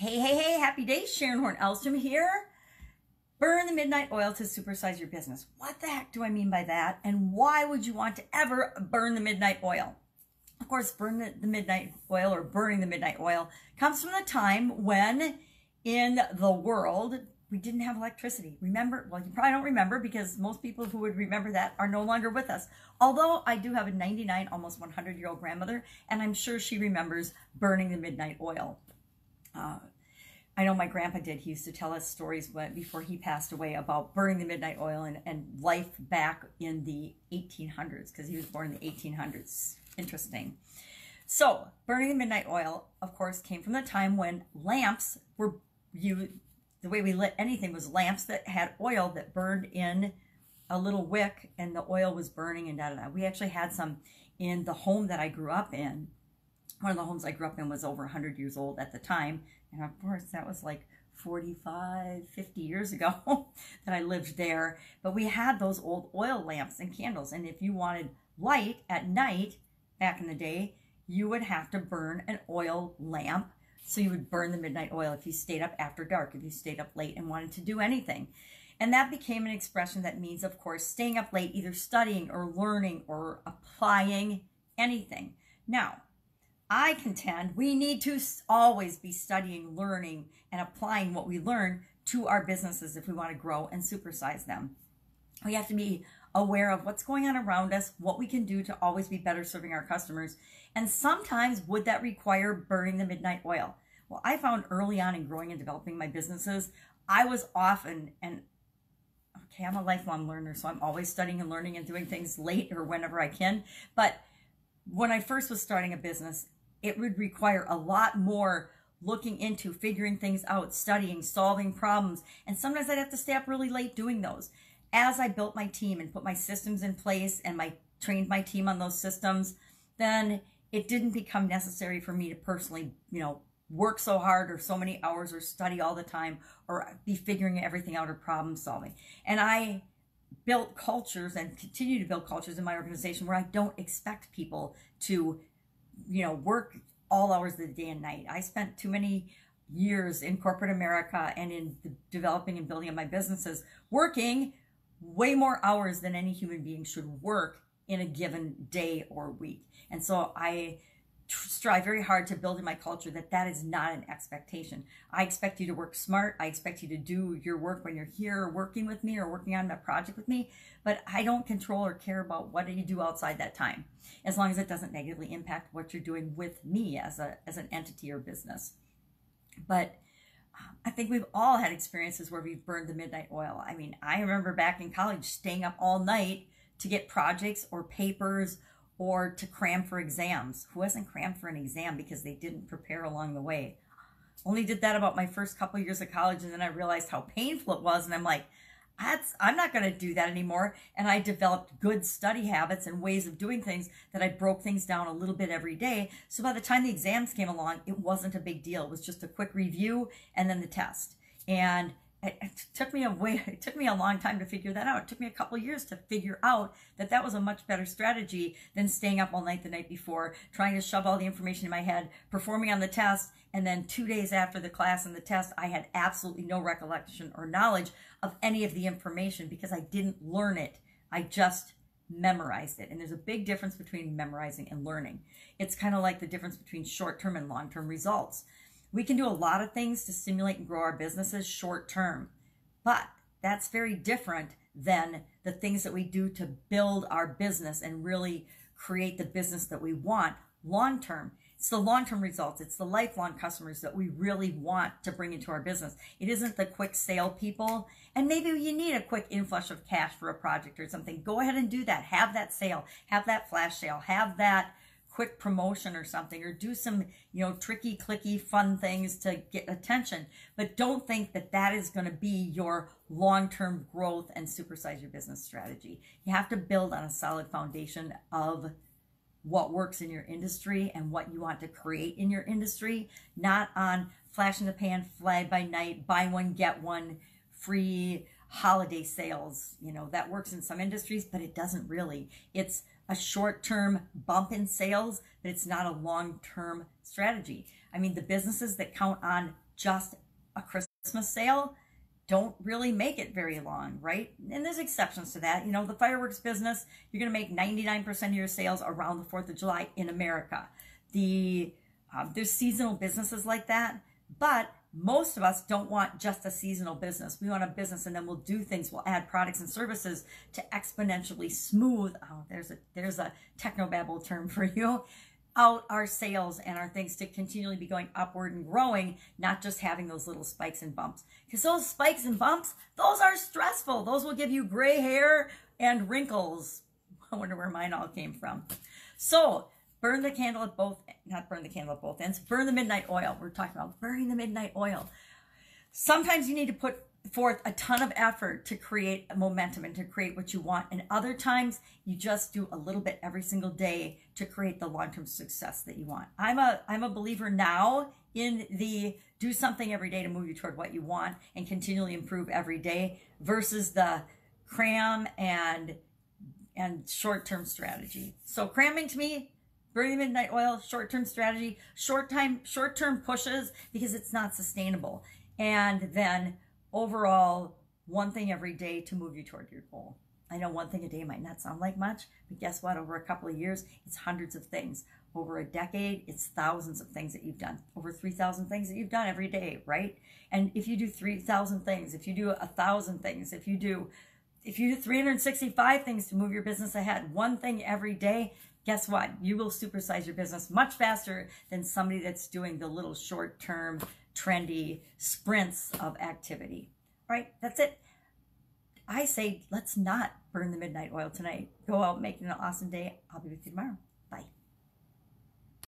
Hey, hey, hey, happy day. Sharon Horn Elstrom here. Burn the midnight oil to supersize your business. What the heck do I mean by that? And why would you want to ever burn the midnight oil? Of course, burn the, the midnight oil or burning the midnight oil comes from the time when in the world we didn't have electricity. Remember? Well, you probably don't remember because most people who would remember that are no longer with us. Although I do have a 99, almost 100 year old grandmother, and I'm sure she remembers burning the midnight oil. Uh, I know my grandpa did. He used to tell us stories before he passed away about burning the midnight oil and, and life back in the 1800s because he was born in the 1800s. Interesting. So, burning the midnight oil, of course, came from the time when lamps were you. The way we lit anything was lamps that had oil that burned in a little wick, and the oil was burning and da da da. We actually had some in the home that I grew up in one of the homes I grew up in was over 100 years old at the time. And of course, that was like 45, 50 years ago that I lived there. But we had those old oil lamps and candles. And if you wanted light at night back in the day, you would have to burn an oil lamp. So you would burn the midnight oil if you stayed up after dark, if you stayed up late and wanted to do anything. And that became an expression that means, of course, staying up late, either studying or learning or applying anything. Now, I contend we need to always be studying, learning, and applying what we learn to our businesses if we want to grow and supersize them. We have to be aware of what's going on around us, what we can do to always be better serving our customers. And sometimes, would that require burning the midnight oil? Well, I found early on in growing and developing my businesses, I was often, and okay, I'm a lifelong learner, so I'm always studying and learning and doing things late or whenever I can. But when I first was starting a business, it would require a lot more looking into figuring things out, studying, solving problems. And sometimes I'd have to stay up really late doing those. As I built my team and put my systems in place and my trained my team on those systems, then it didn't become necessary for me to personally, you know, work so hard or so many hours or study all the time or be figuring everything out or problem solving. And I built cultures and continue to build cultures in my organization where I don't expect people to you know, work all hours of the day and night. I spent too many years in corporate America and in developing and building up my businesses working way more hours than any human being should work in a given day or week. And so I strive very hard to build in my culture that that is not an expectation. I expect you to work smart. I expect you to do your work when you're here working with me or working on a project with me, but I don't control or care about what you do outside that time as long as it doesn't negatively impact what you're doing with me as a as an entity or business. But um, I think we've all had experiences where we've burned the midnight oil. I mean, I remember back in college staying up all night to get projects or papers or to cram for exams. Who hasn't crammed for an exam because they didn't prepare along the way? Only did that about my first couple of years of college, and then I realized how painful it was, and I'm like, that's I'm not going to do that anymore. And I developed good study habits and ways of doing things that I broke things down a little bit every day. So by the time the exams came along, it wasn't a big deal. It was just a quick review and then the test. And it, it took me a way it took me a long time to figure that out. It took me a couple years to figure out that that was a much better strategy than staying up all night the night before trying to shove all the information in my head performing on the test and then two days after the class and the test i had absolutely no recollection or knowledge of any of the information because i didn't learn it. I just memorized it. And there's a big difference between memorizing and learning. It's kind of like the difference between short-term and long-term results we can do a lot of things to stimulate and grow our businesses short term, but that's very different than the things that we do to build our business and really create the business that we want long term. It's the long term results, it's the lifelong customers that we really want to bring into our business. It isn't the quick sale people. And maybe you need a quick inflush of cash for a project or something. Go ahead and do that. Have that sale, have that flash sale, have that quick promotion or something or do some you know tricky clicky fun things to get attention. But don't think that that is going to be your long-term growth and supersize your business strategy. You have to build on a solid foundation of what works in your industry and what you want to create in your industry not on flash in the pan fly by night buy one get one free holiday sales. You know that works in some industries but it doesn't really. It's a short term bump in sales, but it's not a long term strategy. I mean, the businesses that count on just a Christmas sale don't really make it very long, right? And there's exceptions to that. You know, the fireworks business, you're going to make 99% of your sales around the 4th of July in America. The um, there's seasonal businesses like that, but most of us don't want just a seasonal business. We want a business and then we'll do things. We'll add products and services to exponentially smooth. Oh, there's a there's a technobabble term for you. Out our sales and our things to continually be going upward and growing, not just having those little spikes and bumps. Because those spikes and bumps, those are stressful. Those will give you gray hair and wrinkles. I wonder where mine all came from. So burn the candle at both not burn the candle at both ends burn the midnight oil. We're talking about burning the midnight oil. Sometimes you need to put forth a ton of effort to create momentum and to create what you want. And other times you just do a little bit every single day to create the long-term success that you want. I'm a i'm a believer now in the do something every day to move you toward what you want and continually improve every day versus the cram and and short-term strategy. So cramming to me Burning midnight oil, short-term strategy, short time, short-term pushes because it's not sustainable. And then overall, one thing every day to move you toward your goal. I know one thing a day might not sound like much, but guess what? Over a couple of years, it's hundreds of things. Over a decade, it's thousands of things that you've done. Over 3,000 things that you've done every day, right? And if you do 3,000 things, if you do a thousand things, if you do if you do 365 things to move your business ahead, one thing every day, guess what? You will supersize your business much faster than somebody that's doing the little short term, trendy sprints of activity. Right? That's it. I say, let's not burn the midnight oil tonight. Go out, make it an awesome day. I'll be with you tomorrow.